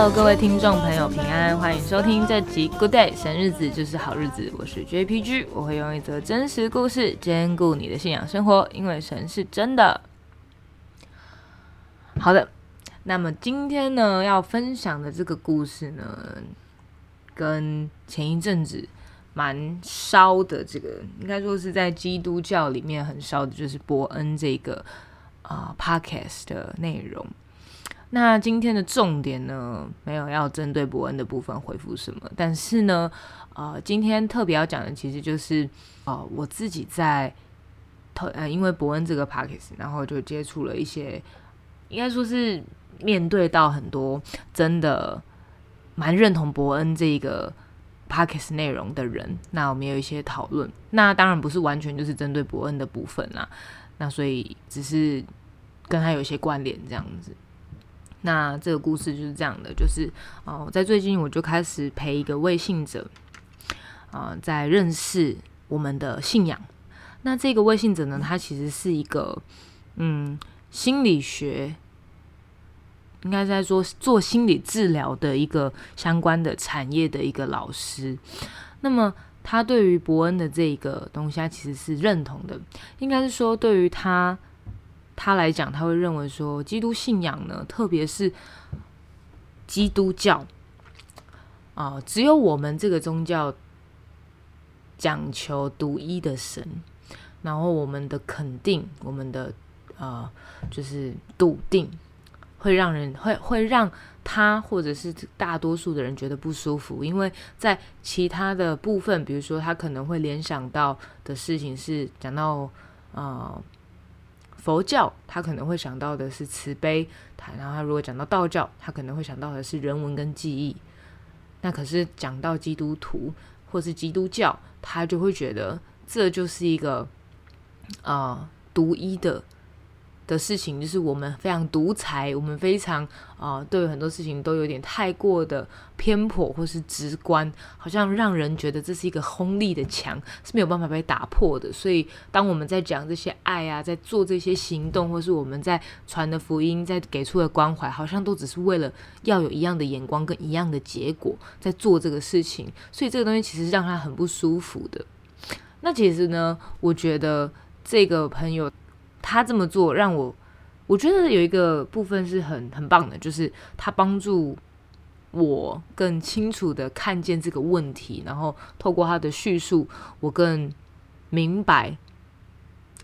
Hello，各位听众朋友，平安，欢迎收听这集 Good Day，神日子就是好日子。我是 JPG，我会用一则真实故事兼顾你的信仰生活，因为神是真的。好的，那么今天呢要分享的这个故事呢，跟前一阵子蛮烧的，这个应该说是在基督教里面很烧的，就是伯恩这个啊 Podcast 的内容。那今天的重点呢，没有要针对伯恩的部分回复什么，但是呢，呃，今天特别要讲的其实就是，呃，我自己在特呃，因为伯恩这个 p a c k e s 然后就接触了一些，应该说是面对到很多真的蛮认同伯恩这个 p a c k e s 内容的人，那我们有一些讨论，那当然不是完全就是针对伯恩的部分啦，那所以只是跟他有一些关联这样子。那这个故事就是这样的，就是哦，在最近我就开始陪一个未信者，啊，在认识我们的信仰。那这个未信者呢，他其实是一个嗯心理学，应该在说做心理治疗的一个相关的产业的一个老师。那么他对于伯恩的这个东西，他其实是认同的，应该是说对于他。他来讲，他会认为说，基督信仰呢，特别是基督教啊，只有我们这个宗教讲求独一的神，然后我们的肯定，我们的呃，就是笃定，会让人会会让他或者是大多数的人觉得不舒服，因为在其他的部分，比如说他可能会联想到的事情是讲到呃。佛教他可能会想到的是慈悲，他然后他如果讲到道教，他可能会想到的是人文跟记忆。那可是讲到基督徒或是基督教，他就会觉得这就是一个啊独一的。的事情就是我们非常独裁，我们非常啊，对很多事情都有点太过的偏颇或是直观，好像让人觉得这是一个轰利的墙是没有办法被打破的。所以，当我们在讲这些爱啊，在做这些行动，或是我们在传的福音，在给出的关怀，好像都只是为了要有一样的眼光跟一样的结果在做这个事情。所以，这个东西其实让他很不舒服的。那其实呢，我觉得这个朋友。他这么做让我，我觉得有一个部分是很很棒的，就是他帮助我更清楚的看见这个问题，然后透过他的叙述，我更明白，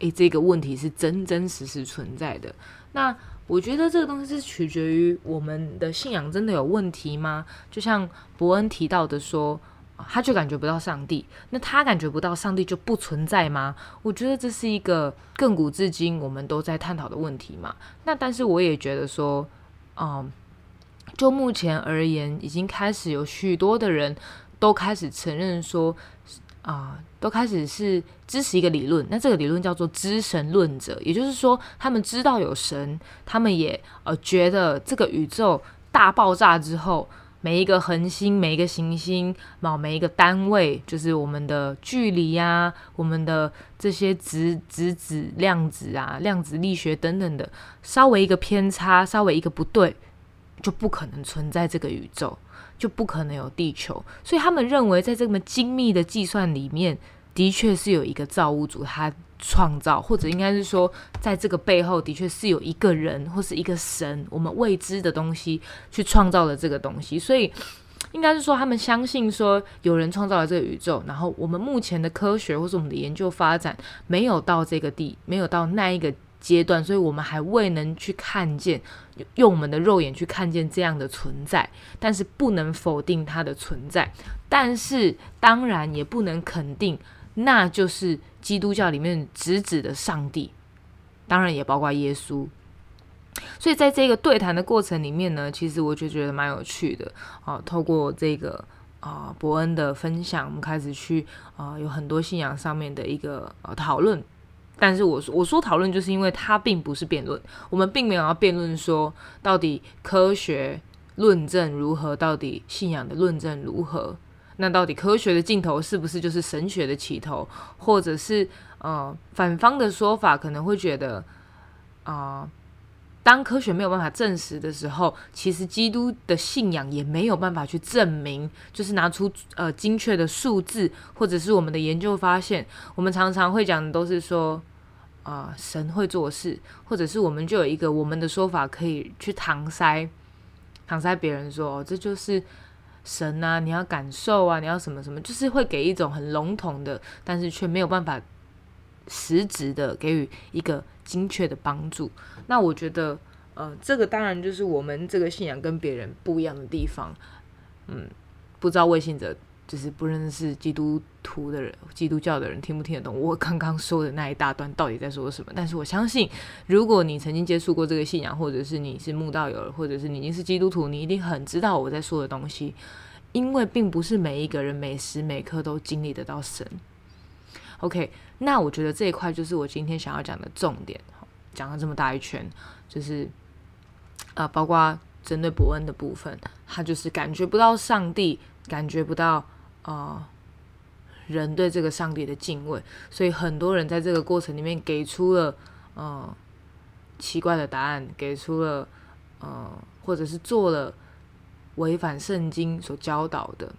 诶，这个问题是真真实实存在的。那我觉得这个东西是取决于我们的信仰真的有问题吗？就像伯恩提到的说。他就感觉不到上帝，那他感觉不到上帝就不存在吗？我觉得这是一个亘古至今我们都在探讨的问题嘛。那但是我也觉得说，嗯，就目前而言，已经开始有许多的人都开始承认说，啊，都开始是支持一个理论。那这个理论叫做知神论者，也就是说，他们知道有神，他们也呃觉得这个宇宙大爆炸之后。每一个恒星，每一个行星，某每一个单位，就是我们的距离呀，我们的这些质质子、量子啊、量子力学等等的，稍微一个偏差，稍微一个不对，就不可能存在这个宇宙，就不可能有地球。所以他们认为，在这么精密的计算里面，的确是有一个造物主，他。创造，或者应该是说，在这个背后的确是有一个人或是一个神，我们未知的东西去创造了这个东西，所以应该是说，他们相信说有人创造了这个宇宙，然后我们目前的科学或是我们的研究发展没有到这个地，没有到那一个阶段，所以我们还未能去看见，用我们的肉眼去看见这样的存在，但是不能否定它的存在，但是当然也不能肯定。那就是基督教里面直指的上帝，当然也包括耶稣。所以在这个对谈的过程里面呢，其实我就觉得蛮有趣的啊。透过这个啊伯恩的分享，我们开始去啊有很多信仰上面的一个呃讨论。但是我说我说讨论，就是因为它并不是辩论，我们并没有要辩论说到底科学论证如何，到底信仰的论证如何。那到底科学的尽头是不是就是神学的起头？或者是呃反方的说法可能会觉得啊，当科学没有办法证实的时候，其实基督的信仰也没有办法去证明，就是拿出呃精确的数字，或者是我们的研究发现，我们常常会讲的都是说，啊，神会做事，或者是我们就有一个我们的说法可以去搪塞，搪塞别人说，这就是神啊，你要感受啊，你要什么什么，就是会给一种很笼统的，但是却没有办法实质的给予一个。精确的帮助，那我觉得，呃，这个当然就是我们这个信仰跟别人不一样的地方。嗯，不知道魏信者就是不认识基督徒的人，基督教的人听不听得懂我刚刚说的那一大段到底在说什么？但是我相信，如果你曾经接触过这个信仰，或者是你是慕道友，或者是你已经是基督徒，你一定很知道我在说的东西，因为并不是每一个人每时每刻都经历得到神。OK，那我觉得这一块就是我今天想要讲的重点。讲了这么大一圈，就是啊，包括针对伯恩的部分，他就是感觉不到上帝，感觉不到啊人对这个上帝的敬畏，所以很多人在这个过程里面给出了嗯奇怪的答案，给出了呃或者是做了违反圣经所教导的。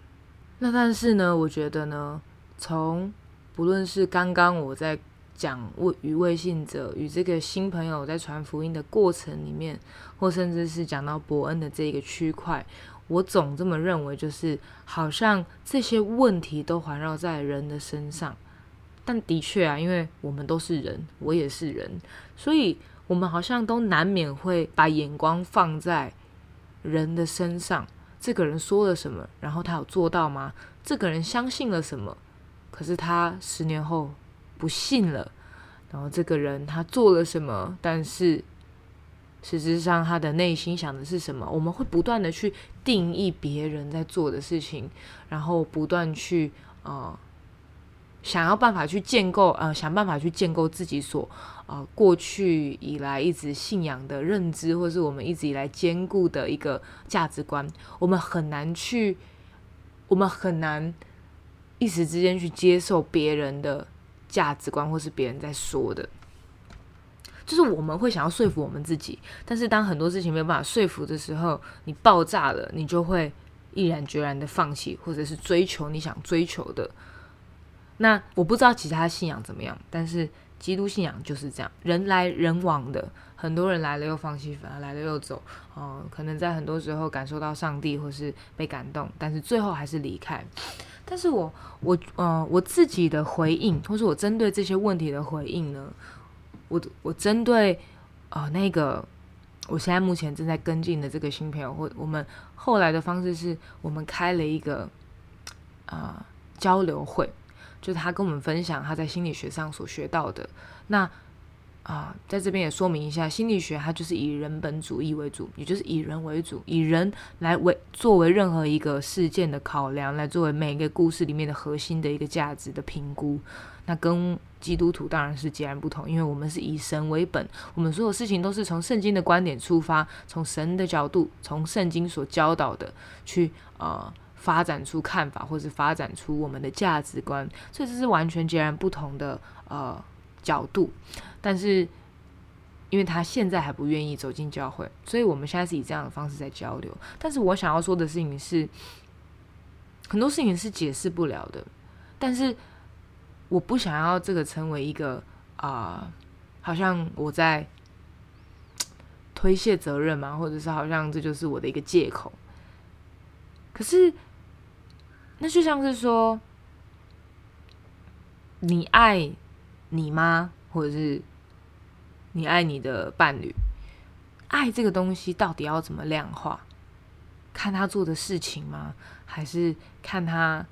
那但是呢，我觉得呢，从不论是刚刚我在讲与未信者与这个新朋友在传福音的过程里面，或甚至是讲到伯恩的这个区块，我总这么认为，就是好像这些问题都环绕在人的身上。但的确啊，因为我们都是人，我也是人，所以我们好像都难免会把眼光放在人的身上。这个人说了什么，然后他有做到吗？这个人相信了什么？可是他十年后不信了，然后这个人他做了什么？但是实质上他的内心想的是什么？我们会不断的去定义别人在做的事情，然后不断去呃想要办法去建构呃想办法去建构自己所呃过去以来一直信仰的认知，或是我们一直以来坚固的一个价值观。我们很难去，我们很难。一时之间去接受别人的价值观，或是别人在说的，就是我们会想要说服我们自己。但是当很多事情没有办法说服的时候，你爆炸了，你就会毅然决然的放弃，或者是追求你想追求的。那我不知道其他信仰怎么样，但是基督信仰就是这样，人来人往的，很多人来了又放弃，反而来了又走。嗯，可能在很多时候感受到上帝或是被感动，但是最后还是离开。但是我我呃我自己的回应，或是我针对这些问题的回应呢？我我针对呃那个我现在目前正在跟进的这个新朋友，或我们后来的方式是我们开了一个啊交流会，就是他跟我们分享他在心理学上所学到的那。啊，在这边也说明一下，心理学它就是以人本主义为主，也就是以人为主，以人来为作为任何一个事件的考量，来作为每一个故事里面的核心的一个价值的评估。那跟基督徒当然是截然不同，因为我们是以神为本，我们所有事情都是从圣经的观点出发，从神的角度，从圣经所教导的去呃发展出看法，或是发展出我们的价值观，所以这是完全截然不同的呃。角度，但是因为他现在还不愿意走进教会，所以我们现在是以这样的方式在交流。但是我想要说的事情是，很多事情是解释不了的。但是我不想要这个成为一个啊，好像我在推卸责任嘛，或者是好像这就是我的一个借口。可是那就像是说，你爱。你吗？或者是你爱你的伴侣？爱这个东西到底要怎么量化？看他做的事情吗？还是看他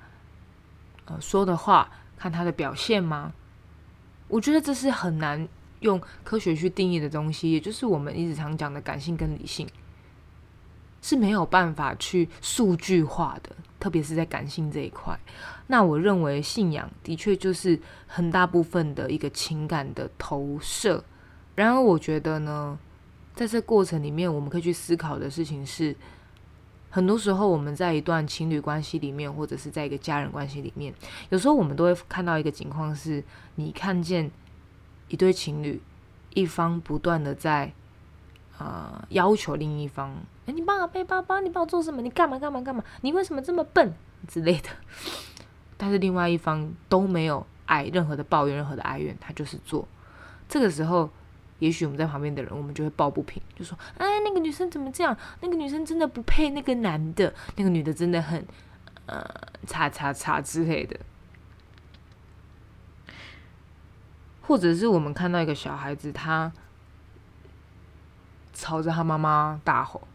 呃说的话？看他的表现吗？我觉得这是很难用科学去定义的东西，也就是我们一直常讲的感性跟理性。是没有办法去数据化的，特别是在感性这一块。那我认为信仰的确就是很大部分的一个情感的投射。然而，我觉得呢，在这过程里面，我们可以去思考的事情是，很多时候我们在一段情侣关系里面，或者是在一个家人关系里面，有时候我们都会看到一个情况是，你看见一对情侣，一方不断的在呃要求另一方，哎，你帮我背包包，你帮我做什么？你干嘛干嘛干嘛？你为什么这么笨之类的？但是另外一方都没有爱任何的抱怨，任何的哀怨，他就是做。这个时候，也许我们在旁边的人，我们就会抱不平，就说：“哎，那个女生怎么这样？那个女生真的不配那个男的，那个女的真的很呃，叉叉叉之类的。”或者是我们看到一个小孩子，他朝着他妈妈大吼，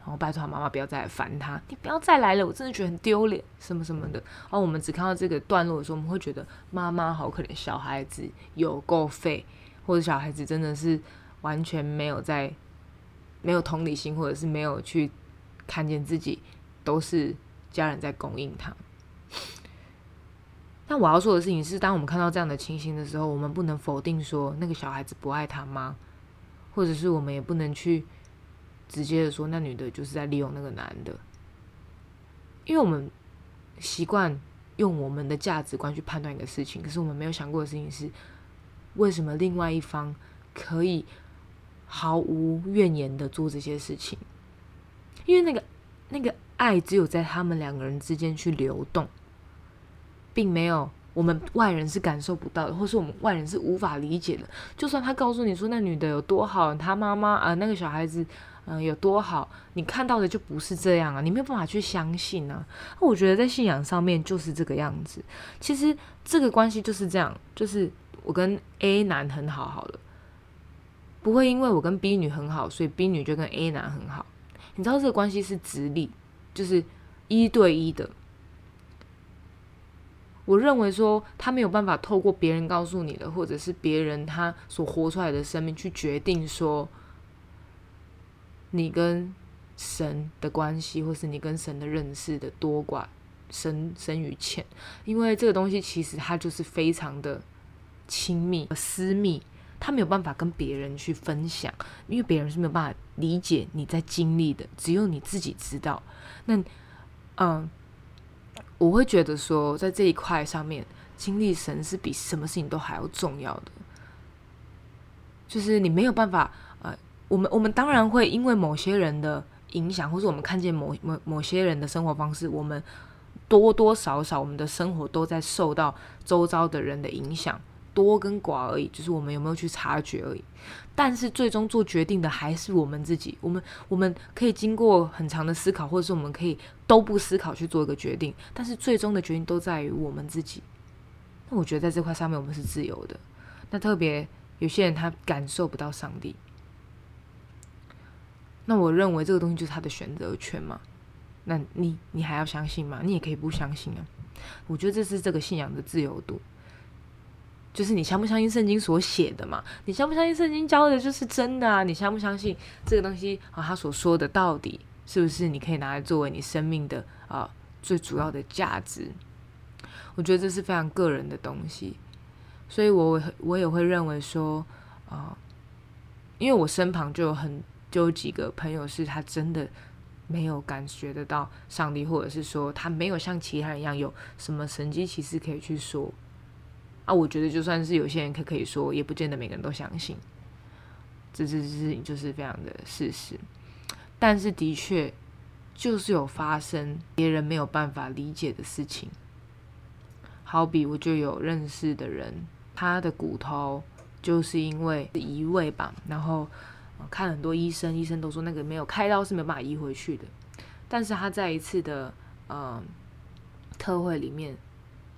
然后拜托他妈妈不要再烦他，你不要再来了，我真的觉得很丢脸，什么什么的。然后我们只看到这个段落的时候，我们会觉得妈妈好可怜，小孩子有够废，或者小孩子真的是完全没有在没有同理心，或者是没有去看见自己都是家人在供应他。那我要说的事情是，当我们看到这样的情形的时候，我们不能否定说那个小孩子不爱他妈，或者是我们也不能去直接的说那女的就是在利用那个男的，因为我们习惯用我们的价值观去判断一个事情，可是我们没有想过的事情是，为什么另外一方可以毫无怨言的做这些事情？因为那个那个爱只有在他们两个人之间去流动。并没有，我们外人是感受不到的，或是我们外人是无法理解的。就算他告诉你说那女的有多好，他妈妈啊那个小孩子嗯有多好，你看到的就不是这样啊，你没有办法去相信啊。我觉得在信仰上面就是这个样子。其实这个关系就是这样，就是我跟 A 男很好好了，不会因为我跟 B 女很好，所以 B 女就跟 A 男很好。你知道这个关系是直立，就是一对一的。我认为说他没有办法透过别人告诉你的，或者是别人他所活出来的生命去决定说你跟神的关系，或是你跟神的认识的多寡深深与浅，因为这个东西其实它就是非常的亲密和私密，他没有办法跟别人去分享，因为别人是没有办法理解你在经历的，只有你自己知道。那嗯。我会觉得说，在这一块上面，经历神是比什么事情都还要重要的。就是你没有办法，我们我们当然会因为某些人的影响，或是我们看见某某某些人的生活方式，我们多多少少我们的生活都在受到周遭的人的影响。多跟寡而已，就是我们有没有去察觉而已。但是最终做决定的还是我们自己。我们我们可以经过很长的思考，或者是我们可以都不思考去做一个决定。但是最终的决定都在于我们自己。那我觉得在这块上面我们是自由的。那特别有些人他感受不到上帝，那我认为这个东西就是他的选择权嘛。那你你还要相信吗？你也可以不相信啊。我觉得这是这个信仰的自由度。就是你相不相信圣经所写的嘛？你相不相信圣经教的就是真的啊？你相不相信这个东西啊？他所说的到底是不是你可以拿来作为你生命的啊最主要的价值？我觉得这是非常个人的东西，所以我我也会认为说啊，因为我身旁就有很就有几个朋友是他真的没有感觉得到上帝，或者是说他没有像其他人一样有什么神机骑士可以去说。啊，我觉得就算是有些人可可以说，也不见得每个人都相信，这这事情就是非常的事实。但是的确，就是有发生别人没有办法理解的事情。好比我就有认识的人，他的骨头就是因为移位吧，然后看很多医生，医生都说那个没有开刀是没办法移回去的。但是他在一次的呃特会里面。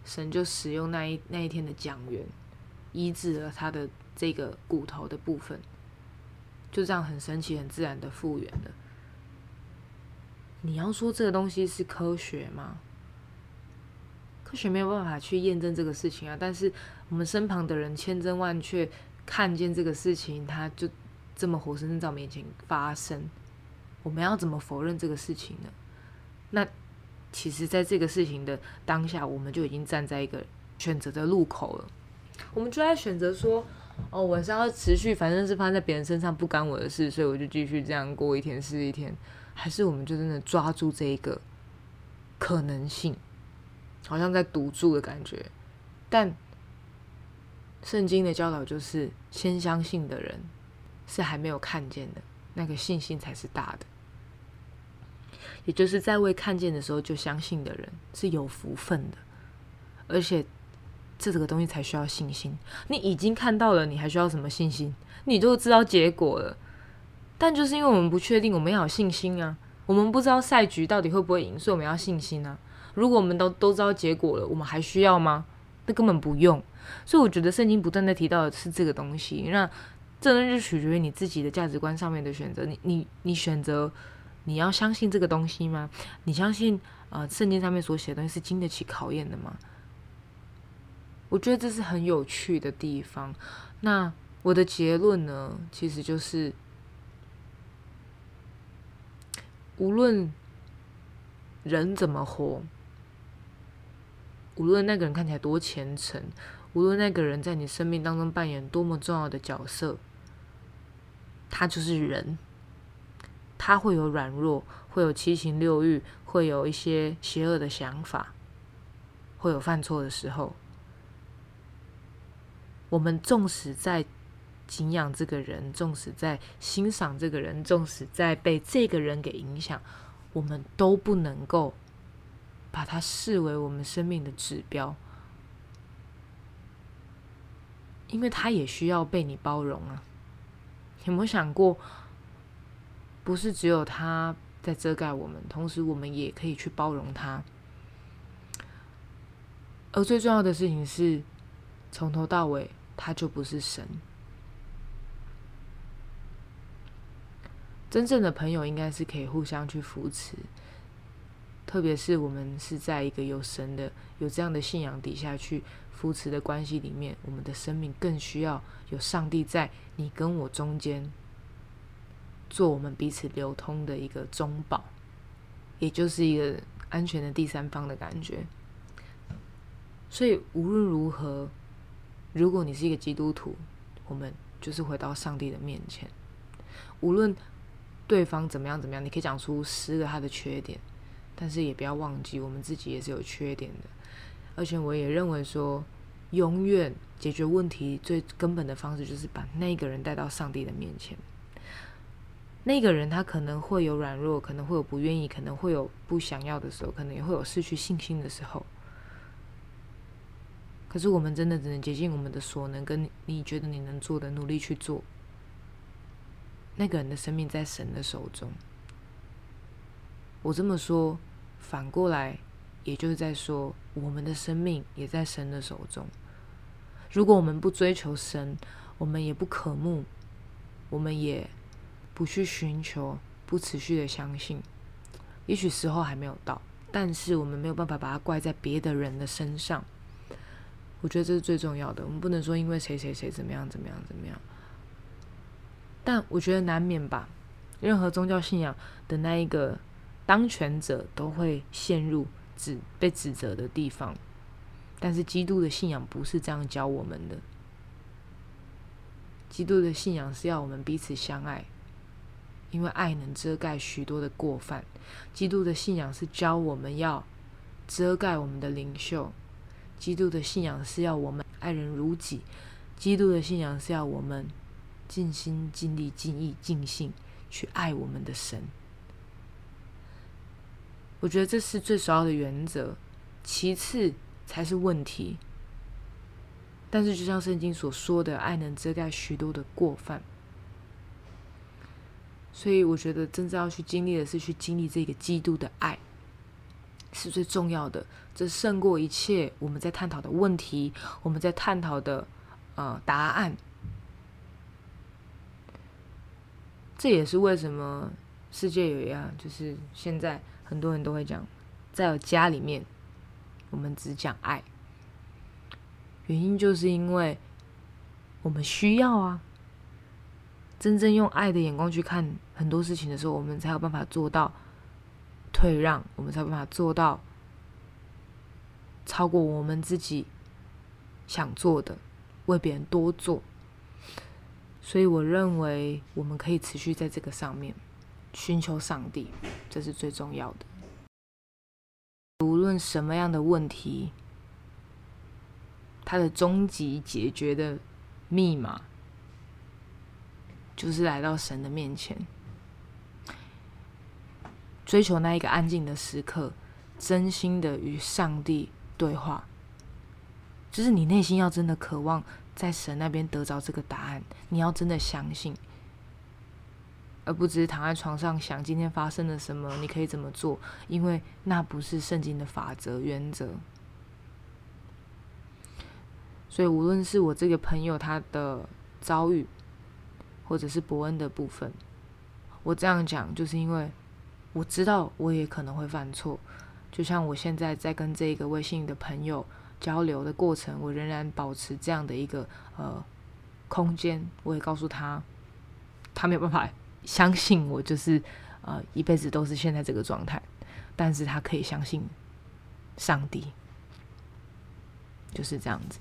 神就使用那一那一天的讲员，医治了他的这个骨头的部分，就这样很神奇、很自然的复原了。你要说这个东西是科学吗？科学没有办法去验证这个事情啊。但是我们身旁的人千真万确看见这个事情，他就这么活生生在我面前发生，我们要怎么否认这个事情呢？那？其实，在这个事情的当下，我们就已经站在一个选择的路口了。我们就在选择说：“哦，我是要持续，反正是发生在别人身上，不干我的事，所以我就继续这样过一天是一天。”还是我们就真的抓住这一个可能性，好像在赌注的感觉。但圣经的教导就是：先相信的人是还没有看见的，那个信心才是大的。也就是在未看见的时候就相信的人是有福分的，而且这个东西才需要信心。你已经看到了，你还需要什么信心？你都知道结果了，但就是因为我们不确定，我们要有信心啊。我们不知道赛局到底会不会赢，所以我们要信心啊。如果我们都都知道结果了，我们还需要吗？那根本不用。所以我觉得圣经不断在提到的是这个东西。那这东西就取决于你自己的价值观上面的选择。你你你选择你要相信这个东西吗？你相信呃圣经上面所写的东西是经得起考验的吗？我觉得这是很有趣的地方。那我的结论呢，其实就是无论人怎么活。无论那个人看起来多虔诚，无论那个人在你生命当中扮演多么重要的角色，他就是人，他会有软弱，会有七情六欲，会有一些邪恶的想法，会有犯错的时候。我们纵使在敬仰这个人，纵使在欣赏这个人，纵使在被这个人给影响，我们都不能够。把它视为我们生命的指标，因为他也需要被你包容啊。有没有想过，不是只有他在遮盖我们，同时我们也可以去包容他。而最重要的事情是，从头到尾他就不是神。真正的朋友应该是可以互相去扶持。特别是我们是在一个有神的、有这样的信仰底下去扶持的关系里面，我们的生命更需要有上帝在你跟我中间，做我们彼此流通的一个中保，也就是一个安全的第三方的感觉。所以无论如何，如果你是一个基督徒，我们就是回到上帝的面前，无论对方怎么样怎么样，你可以讲出十个他的缺点。但是也不要忘记，我们自己也是有缺点的。而且我也认为说，永远解决问题最根本的方式，就是把那个人带到上帝的面前。那个人他可能会有软弱，可能会有不愿意，可能会有不想要的时候，可能也会有失去信心的时候。可是我们真的只能竭尽我们的所能，跟你觉得你能做的努力去做。那个人的生命在神的手中。我这么说，反过来，也就是在说，我们的生命也在神的手中。如果我们不追求神，我们也不渴慕，我们也不去寻求，不持续的相信，也许时候还没有到，但是我们没有办法把它怪在别的人的身上。我觉得这是最重要的。我们不能说因为谁谁谁怎么样怎么样怎么样，但我觉得难免吧。任何宗教信仰的那一个。当权者都会陷入指被指责的地方，但是基督的信仰不是这样教我们的。基督的信仰是要我们彼此相爱，因为爱能遮盖许多的过犯。基督的信仰是教我们要遮盖我们的领袖。基督的信仰是要我们爱人如己。基督的信仰是要我们尽心尽力尽意尽性去爱我们的神。我觉得这是最首要的原则，其次才是问题。但是，就像圣经所说的，爱能遮盖许多的过犯。所以，我觉得真正要去经历的是去经历这个基督的爱，是最重要的。这胜过一切我们在探讨的问题，我们在探讨的呃答案。这也是为什么世界有一样，就是现在。很多人都会讲，在我家里面，我们只讲爱，原因就是因为我们需要啊。真正用爱的眼光去看很多事情的时候，我们才有办法做到退让，我们才有办法做到超过我们自己想做的，为别人多做。所以，我认为我们可以持续在这个上面。寻求上帝，这是最重要的。无论什么样的问题，它的终极解决的密码，就是来到神的面前，追求那一个安静的时刻，真心的与上帝对话。就是你内心要真的渴望在神那边得着这个答案，你要真的相信，而不只是躺在床上想今天发生了什么，你可以怎么做，因为那不是圣经的法则原则。所以，无论是我这个朋友他的遭遇，或者是伯恩的部分，我这样讲，就是因为我知道我也可能会犯错，就像我现在在跟这个微信的朋友。交流的过程，我仍然保持这样的一个呃空间。我也告诉他，他没有办法相信我，就是呃一辈子都是现在这个状态，但是他可以相信上帝，就是这样子。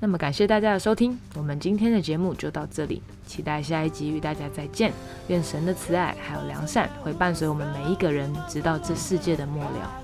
那么感谢大家的收听，我们今天的节目就到这里，期待下一集与大家再见。愿神的慈爱还有良善会伴随我们每一个人，直到这世界的末了。